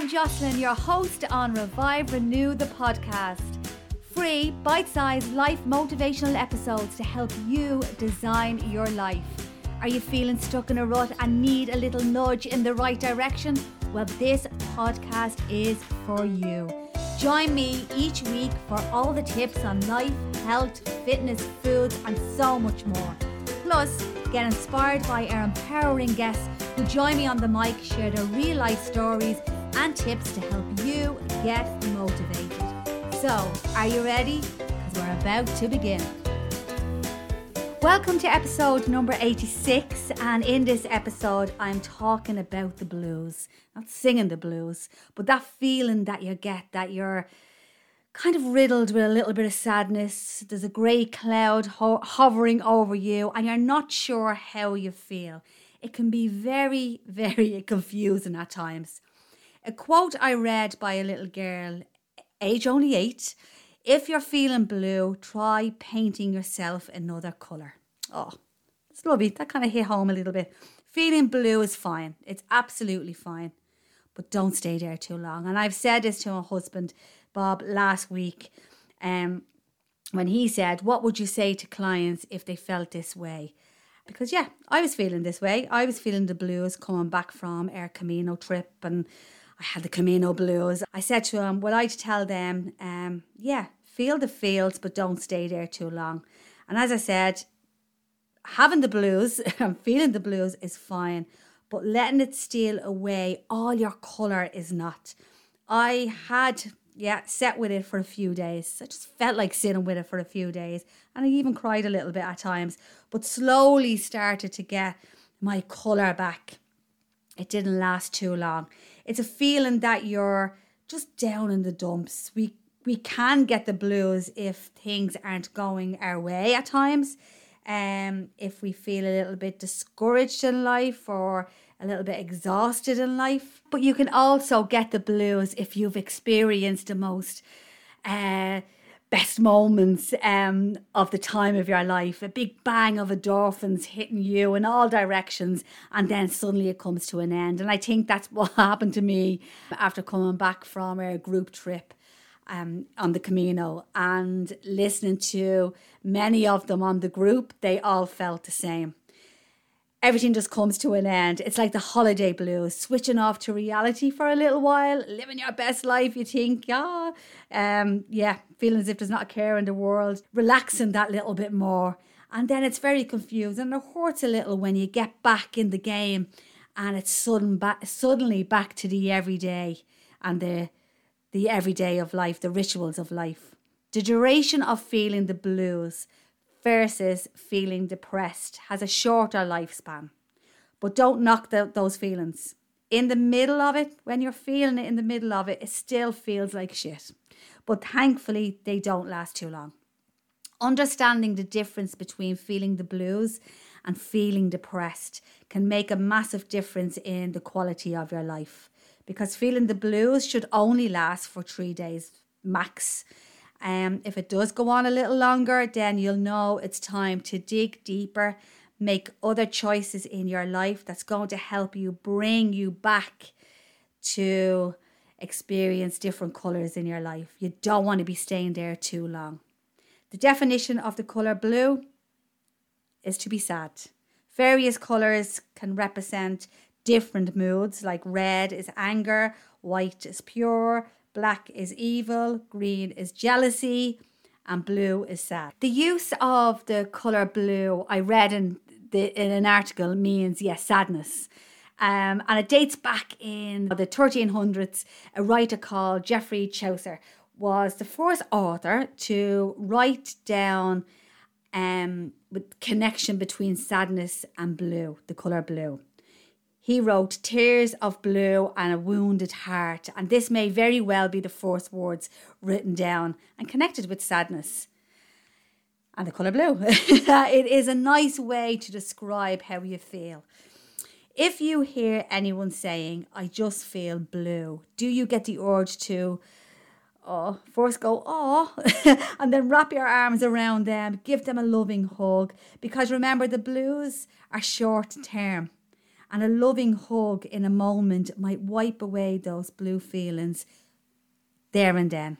I'm Jocelyn, your host on Revive Renew the podcast. Free, bite sized life motivational episodes to help you design your life. Are you feeling stuck in a rut and need a little nudge in the right direction? Well, this podcast is for you. Join me each week for all the tips on life, health, fitness, foods, and so much more. Plus, get inspired by our empowering guests who join me on the mic, share their real life stories and tips to help you get motivated. So, are you ready? Because we're about to begin. Welcome to episode number 86, and in this episode, I'm talking about the blues. Not singing the blues, but that feeling that you get that you're kind of riddled with a little bit of sadness. There's a grey cloud ho- hovering over you, and you're not sure how you feel. It can be very, very confusing at times. A quote I read by a little girl, age only eight if you're feeling blue, try painting yourself another colour. Oh, it's lovely. That kind of hit home a little bit. Feeling blue is fine. It's absolutely fine. But don't stay there too long. And I've said this to my husband, Bob, last week. Um, when he said, What would you say to clients if they felt this way? Because, yeah, I was feeling this way. I was feeling the blues coming back from our Camino trip and I had the Camino blues. I said to him, Well, I'd tell them, um, yeah, feel the fields, but don't stay there too long. And as I said, having the blues and feeling the blues is fine, but letting it steal away all your colour is not. I had, yeah, set with it for a few days. I just felt like sitting with it for a few days. And I even cried a little bit at times, but slowly started to get my colour back. It didn't last too long. It's a feeling that you're just down in the dumps. We we can get the blues if things aren't going our way at times. Um, if we feel a little bit discouraged in life or a little bit exhausted in life. But you can also get the blues if you've experienced the most uh, best moments um, of the time of your life. A big bang of endorphins hitting you in all directions, and then suddenly it comes to an end. And I think that's what happened to me after coming back from a group trip. Um, on the Camino and listening to many of them on the group, they all felt the same everything just comes to an end. It's like the holiday blues, switching off to reality for a little while, living your best life. You think, yeah, um, yeah, feeling as if there's not a care in the world, relaxing that little bit more. And then it's very confusing. It hurts a little when you get back in the game and it's sudden suddenly back to the everyday and the the everyday of life, the rituals of life. The duration of feeling the blues versus feeling depressed has a shorter lifespan. But don't knock the, those feelings. In the middle of it, when you're feeling it in the middle of it, it still feels like shit. But thankfully, they don't last too long. Understanding the difference between feeling the blues and feeling depressed can make a massive difference in the quality of your life. Because feeling the blues should only last for three days max um, if it does go on a little longer, then you'll know it's time to dig deeper, make other choices in your life that's going to help you bring you back to experience different colors in your life. You don't want to be staying there too long. The definition of the color blue is to be sad. Various colors can represent different moods, like red is anger, white is pure, black is evil, green is jealousy, and blue is sad. The use of the colour blue, I read in, the, in an article, means, yes, sadness. Um, and it dates back in the 1300s. A writer called Geoffrey Chaucer was the first author to write down um, with connection between sadness and blue, the colour blue. He wrote Tears of Blue and a Wounded Heart, and this may very well be the first words written down and connected with sadness and the colour blue. it is a nice way to describe how you feel. If you hear anyone saying, I just feel blue, do you get the urge to oh, first go, oh, and then wrap your arms around them, give them a loving hug? Because remember, the blues are short term And a loving hug in a moment might wipe away those blue feelings there and then.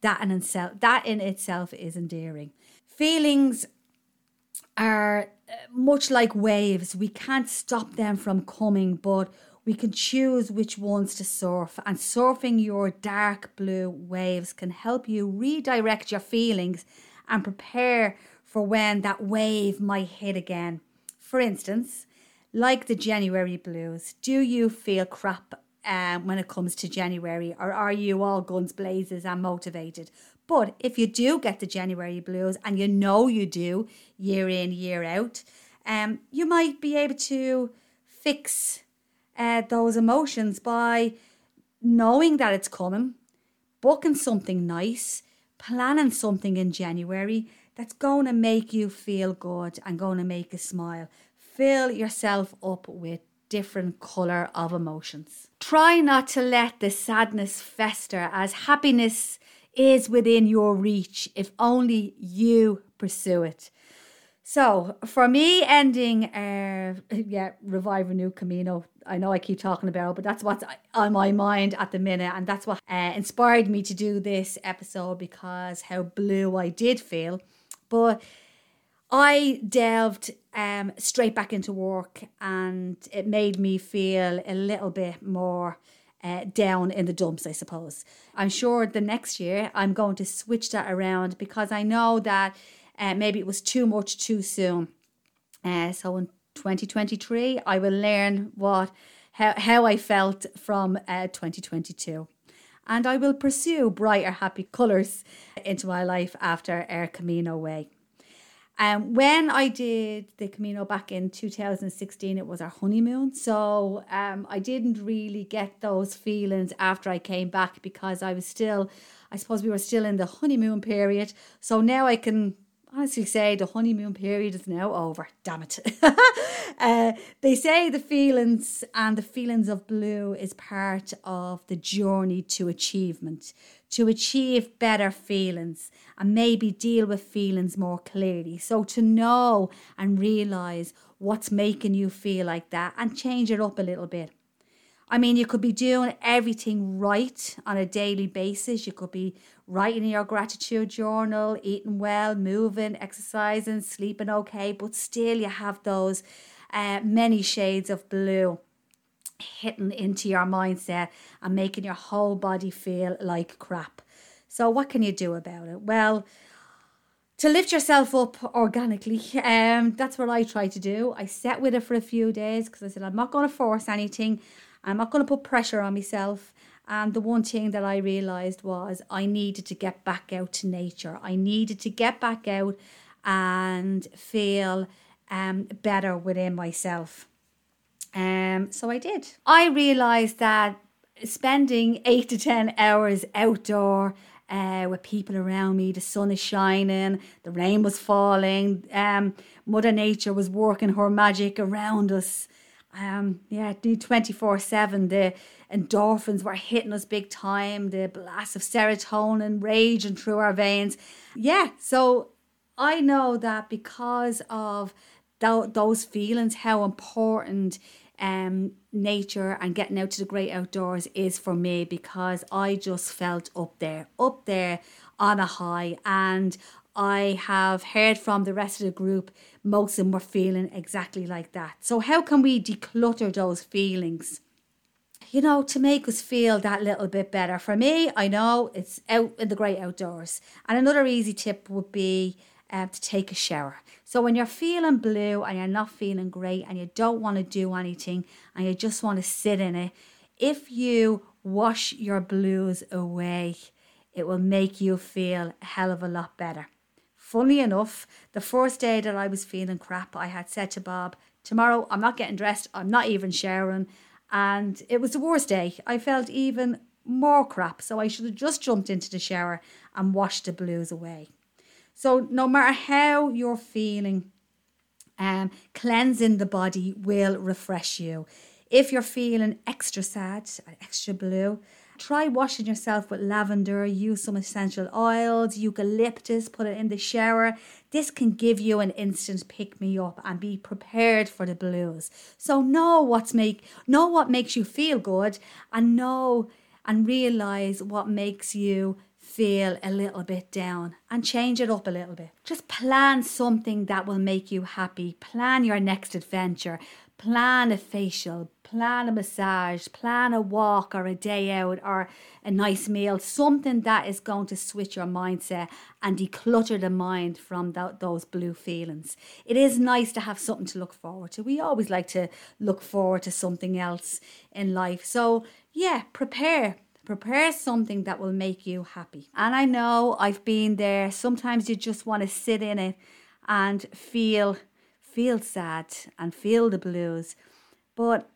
That in itself, that in itself is endearing. Feelings are uh, much like waves. We can't stop them from coming, but we can choose which ones to surf. And surfing your dark blue waves can help you redirect your feelings and prepare for when that wave might hit again. For instance, like the January blues, do you feel crap um, when it comes to January, or are you all guns blazes and motivated? But if you do get the January blues, and you know you do year in, year out, um, you might be able to fix uh, those emotions by knowing that it's coming, booking something nice, planning something in January that's going to make you feel good and going to make you smile. Fill yourself up with different colour of emotions. Try not to let the sadness fester as happiness is within your reach if only you pursue it. So for me, ending, uh, yeah, revive renew Camino. I know I keep talking about, it, but that's what's on my mind at the minute, and that's what uh, inspired me to do this episode because how blue I did feel. But I delved um, straight back into work, and it made me feel a little bit more uh, down in the dumps, I suppose. I'm sure the next year I'm going to switch that around because I know that uh, maybe it was too much too soon. Uh, so in 2023, I will learn what how, how I felt from uh, 2022. And I will pursue brighter, happy colours into my life after our Camino way. Um, when I did the Camino back in 2016, it was our honeymoon. So um, I didn't really get those feelings after I came back because I was still, I suppose we were still in the honeymoon period. So now I can honestly say the honeymoon period is now over. Damn it. uh, they say the feelings and the feelings of blue is part of the journey to achievement, to achieve better feelings and maybe deal with feelings more clearly. So to know and realize what's making you feel like that and change it up a little bit. I mean, you could be doing everything right on a daily basis. You could be writing your gratitude journal, eating well, moving, exercising, sleeping okay, but still you have those uh, many shades of blue hitting into your mindset and making your whole body feel like crap. So, what can you do about it? Well, to lift yourself up organically, um, that's what I try to do. I sat with it for a few days because I said I'm not going to force anything. I'm not going to put pressure on myself. And the one thing that I realized was I needed to get back out to nature. I needed to get back out and feel um, better within myself. Um, so I did. I realized that spending eight to 10 hours outdoor uh, with people around me, the sun is shining, the rain was falling, um, Mother Nature was working her magic around us um, yeah, do 24 7. The endorphins were hitting us big time, the blast of serotonin raging through our veins. Yeah, so I know that because of th- those feelings, how important um, nature and getting out to the great outdoors is for me because I just felt up there, up there on a high. And I have heard from the rest of the group, most of them were feeling exactly like that. So, how can we declutter those feelings? You know, to make us feel that little bit better. For me, I know it's out in the great outdoors. And another easy tip would be uh, to take a shower. So, when you're feeling blue and you're not feeling great and you don't want to do anything and you just want to sit in it, if you wash your blues away, it will make you feel a hell of a lot better. Funny enough, the first day that I was feeling crap, I had said to Bob, Tomorrow I'm not getting dressed, I'm not even showering. And it was the worst day. I felt even more crap. So I should have just jumped into the shower and washed the blues away. So no matter how you're feeling, um, cleansing the body will refresh you. If you're feeling extra sad, extra blue, try washing yourself with lavender, use some essential oils, eucalyptus, put it in the shower. This can give you an instant pick me up and be prepared for the blues. So know what's make know what makes you feel good and know and realize what makes you feel a little bit down and change it up a little bit. Just plan something that will make you happy. Plan your next adventure. Plan a facial, plan a massage, plan a walk or a day out or a nice meal, something that is going to switch your mindset and declutter the mind from th- those blue feelings. It is nice to have something to look forward to. We always like to look forward to something else in life. So, yeah, prepare Prepare something that will make you happy. And I know I've been there. Sometimes you just want to sit in it and feel feel sad and feel the blues. But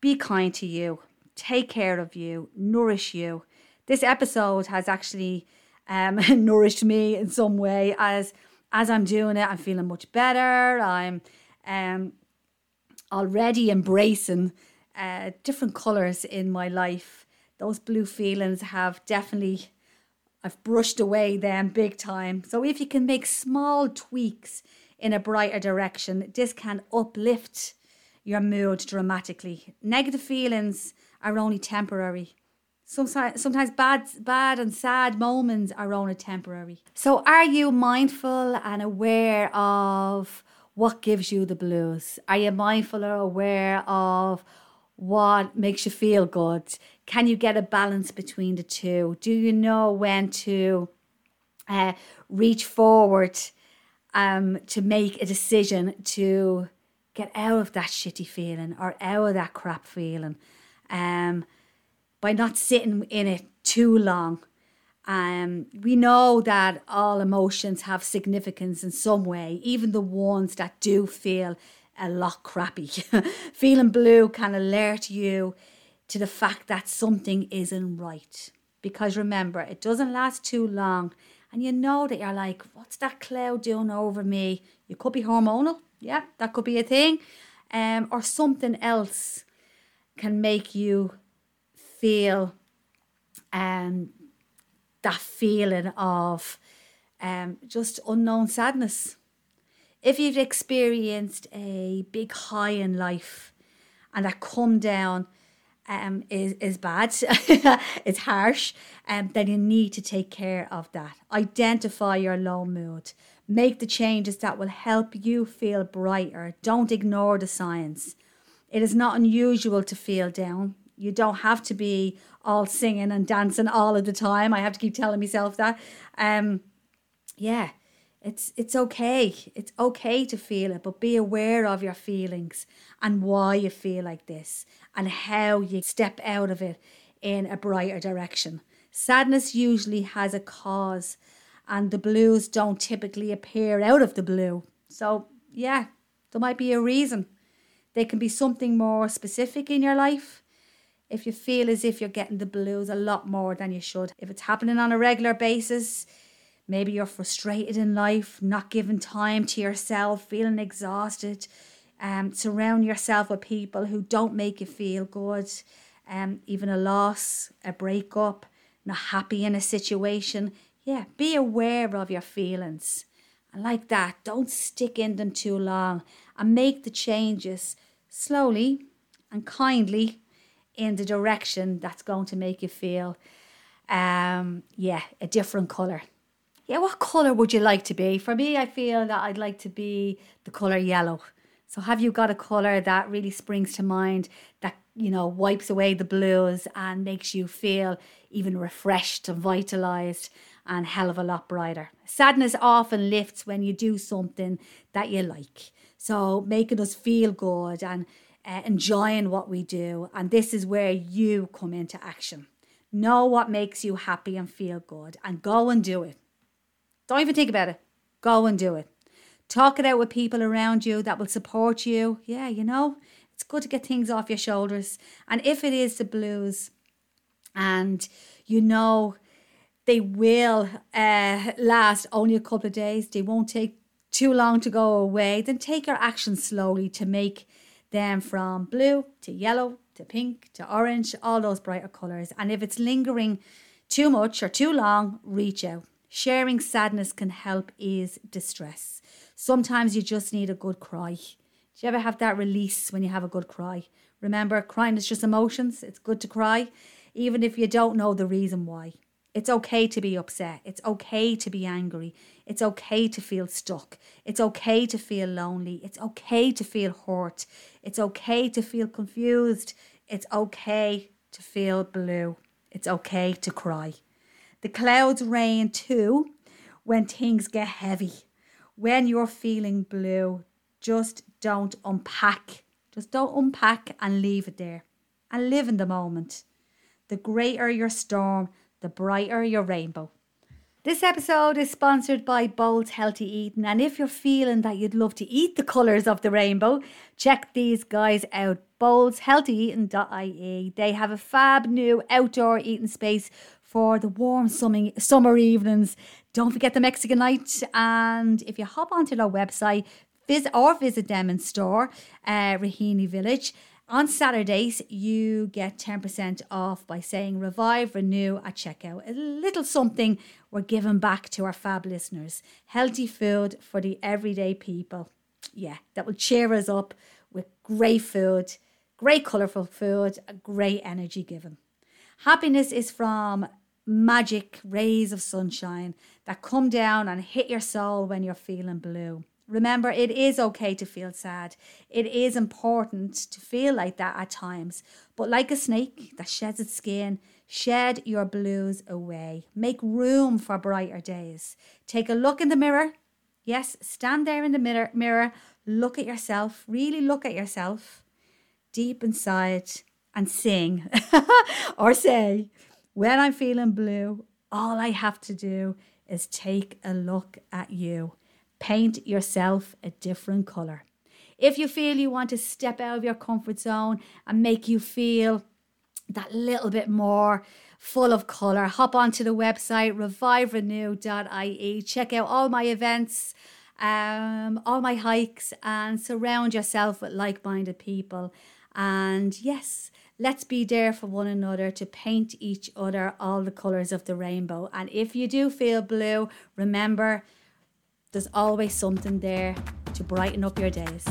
be kind to you. Take care of you. Nourish you. This episode has actually um, nourished me in some way as as I'm doing it. I'm feeling much better. I'm um, already embracing uh, different colors in my life those blue feelings have definitely I've brushed away them big time. So if you can make small tweaks in a brighter direction, this can uplift your mood dramatically. Negative feelings are only temporary. Sometimes, sometimes bad, bad and sad moments are only temporary. So, are you mindful and aware of what gives you the blues? Are you mindful or aware of what makes you feel good? Can you get a balance between the two? Do you know when to uh, reach forward um, to make a decision to get out of that shitty feeling or out of that crap feeling um, by not sitting in it too long? Um, we know that all emotions have significance in some way, even the ones that do feel a lot crappy. Feeling blue can alert you to the fact that something isn't right. Because remember, it doesn't last too long. And you know that you're like, what's that cloud doing over me? You could be hormonal. Yeah, that could be a thing. Um, or something else can make you feel um, that feeling of um, just unknown sadness if you've experienced a big high in life and that come down um, is, is bad, it's harsh, um, then you need to take care of that. Identify your low mood. Make the changes that will help you feel brighter. Don't ignore the signs. It is not unusual to feel down. You don't have to be all singing and dancing all of the time. I have to keep telling myself that. Um, yeah, it's it's okay. It's okay to feel it, but be aware of your feelings and why you feel like this and how you step out of it in a brighter direction. Sadness usually has a cause and the blues don't typically appear out of the blue. So, yeah, there might be a reason. There can be something more specific in your life. If you feel as if you're getting the blues a lot more than you should, if it's happening on a regular basis, Maybe you're frustrated in life, not giving time to yourself, feeling exhausted. Um, surround yourself with people who don't make you feel good. Um, even a loss, a breakup, not happy in a situation. Yeah, be aware of your feelings. And like that, don't stick in them too long and make the changes slowly and kindly in the direction that's going to make you feel um yeah a different color yeah, what colour would you like to be? For me, I feel that I'd like to be the colour yellow. So have you got a colour that really springs to mind that, you know, wipes away the blues and makes you feel even refreshed and vitalised and hell of a lot brighter? Sadness often lifts when you do something that you like. So making us feel good and uh, enjoying what we do. And this is where you come into action. Know what makes you happy and feel good and go and do it. Don't even think about it. Go and do it. Talk it out with people around you that will support you. Yeah, you know, it's good to get things off your shoulders. And if it is the blues and you know they will uh, last only a couple of days, they won't take too long to go away, then take your action slowly to make them from blue to yellow to pink to orange, all those brighter colours. And if it's lingering too much or too long, reach out. Sharing sadness can help ease distress. Sometimes you just need a good cry. Do you ever have that release when you have a good cry? Remember, crying is just emotions. It's good to cry, even if you don't know the reason why. It's okay to be upset. It's okay to be angry. It's okay to feel stuck. It's okay to feel lonely. It's okay to feel hurt. It's okay to feel confused. It's okay to feel blue. It's okay to cry. The clouds rain too when things get heavy. When you're feeling blue, just don't unpack. Just don't unpack and leave it there. And live in the moment. The greater your storm, the brighter your rainbow. This episode is sponsored by Bold's Healthy Eating, and if you're feeling that you'd love to eat the colours of the rainbow, check these guys out. boldshealthyeating.ie. They have a fab new outdoor eating space for the warm summer evenings. Don't forget the Mexican night, and if you hop onto their website, visit or visit them in store, uh, Raheny Village. On Saturdays, you get 10% off by saying revive, renew at checkout. A little something we're giving back to our fab listeners. Healthy food for the everyday people. Yeah, that will cheer us up with great food, great colourful food, great energy given. Happiness is from magic rays of sunshine that come down and hit your soul when you're feeling blue. Remember, it is okay to feel sad. It is important to feel like that at times. But like a snake that sheds its skin, shed your blues away. Make room for brighter days. Take a look in the mirror. Yes, stand there in the mirror, mirror. Look at yourself. Really look at yourself deep inside and sing or say, When I'm feeling blue, all I have to do is take a look at you paint yourself a different colour. If you feel you want to step out of your comfort zone and make you feel that little bit more full of colour, hop onto the website reviverenew.ie, check out all my events, um, all my hikes, and surround yourself with like minded people. And yes, let's be there for one another to paint each other all the colours of the rainbow. And if you do feel blue, remember there's always something there to brighten up your days.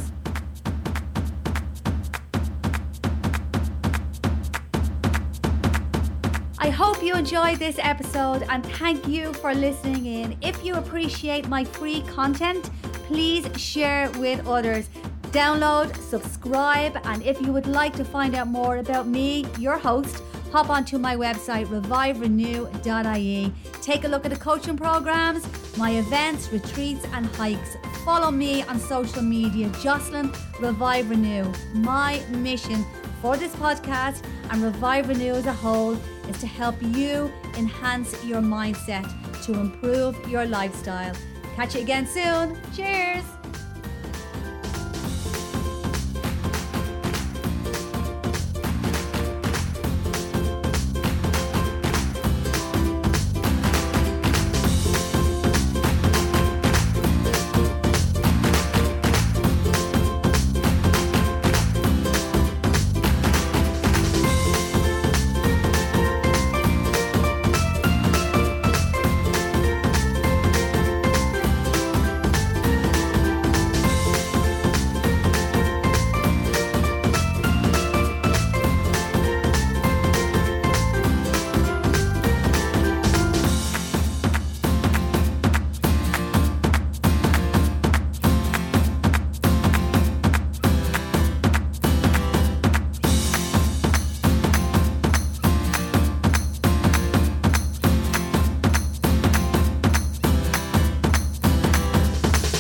I hope you enjoyed this episode and thank you for listening in. If you appreciate my free content, please share with others. Download, subscribe, and if you would like to find out more about me, your host, hop onto my website, reviverenew.ie. Take a look at the coaching programs, my events, retreats, and hikes. Follow me on social media, Jocelyn Revive Renew. My mission for this podcast and Revive Renew as a whole is to help you enhance your mindset to improve your lifestyle. Catch you again soon. Cheers.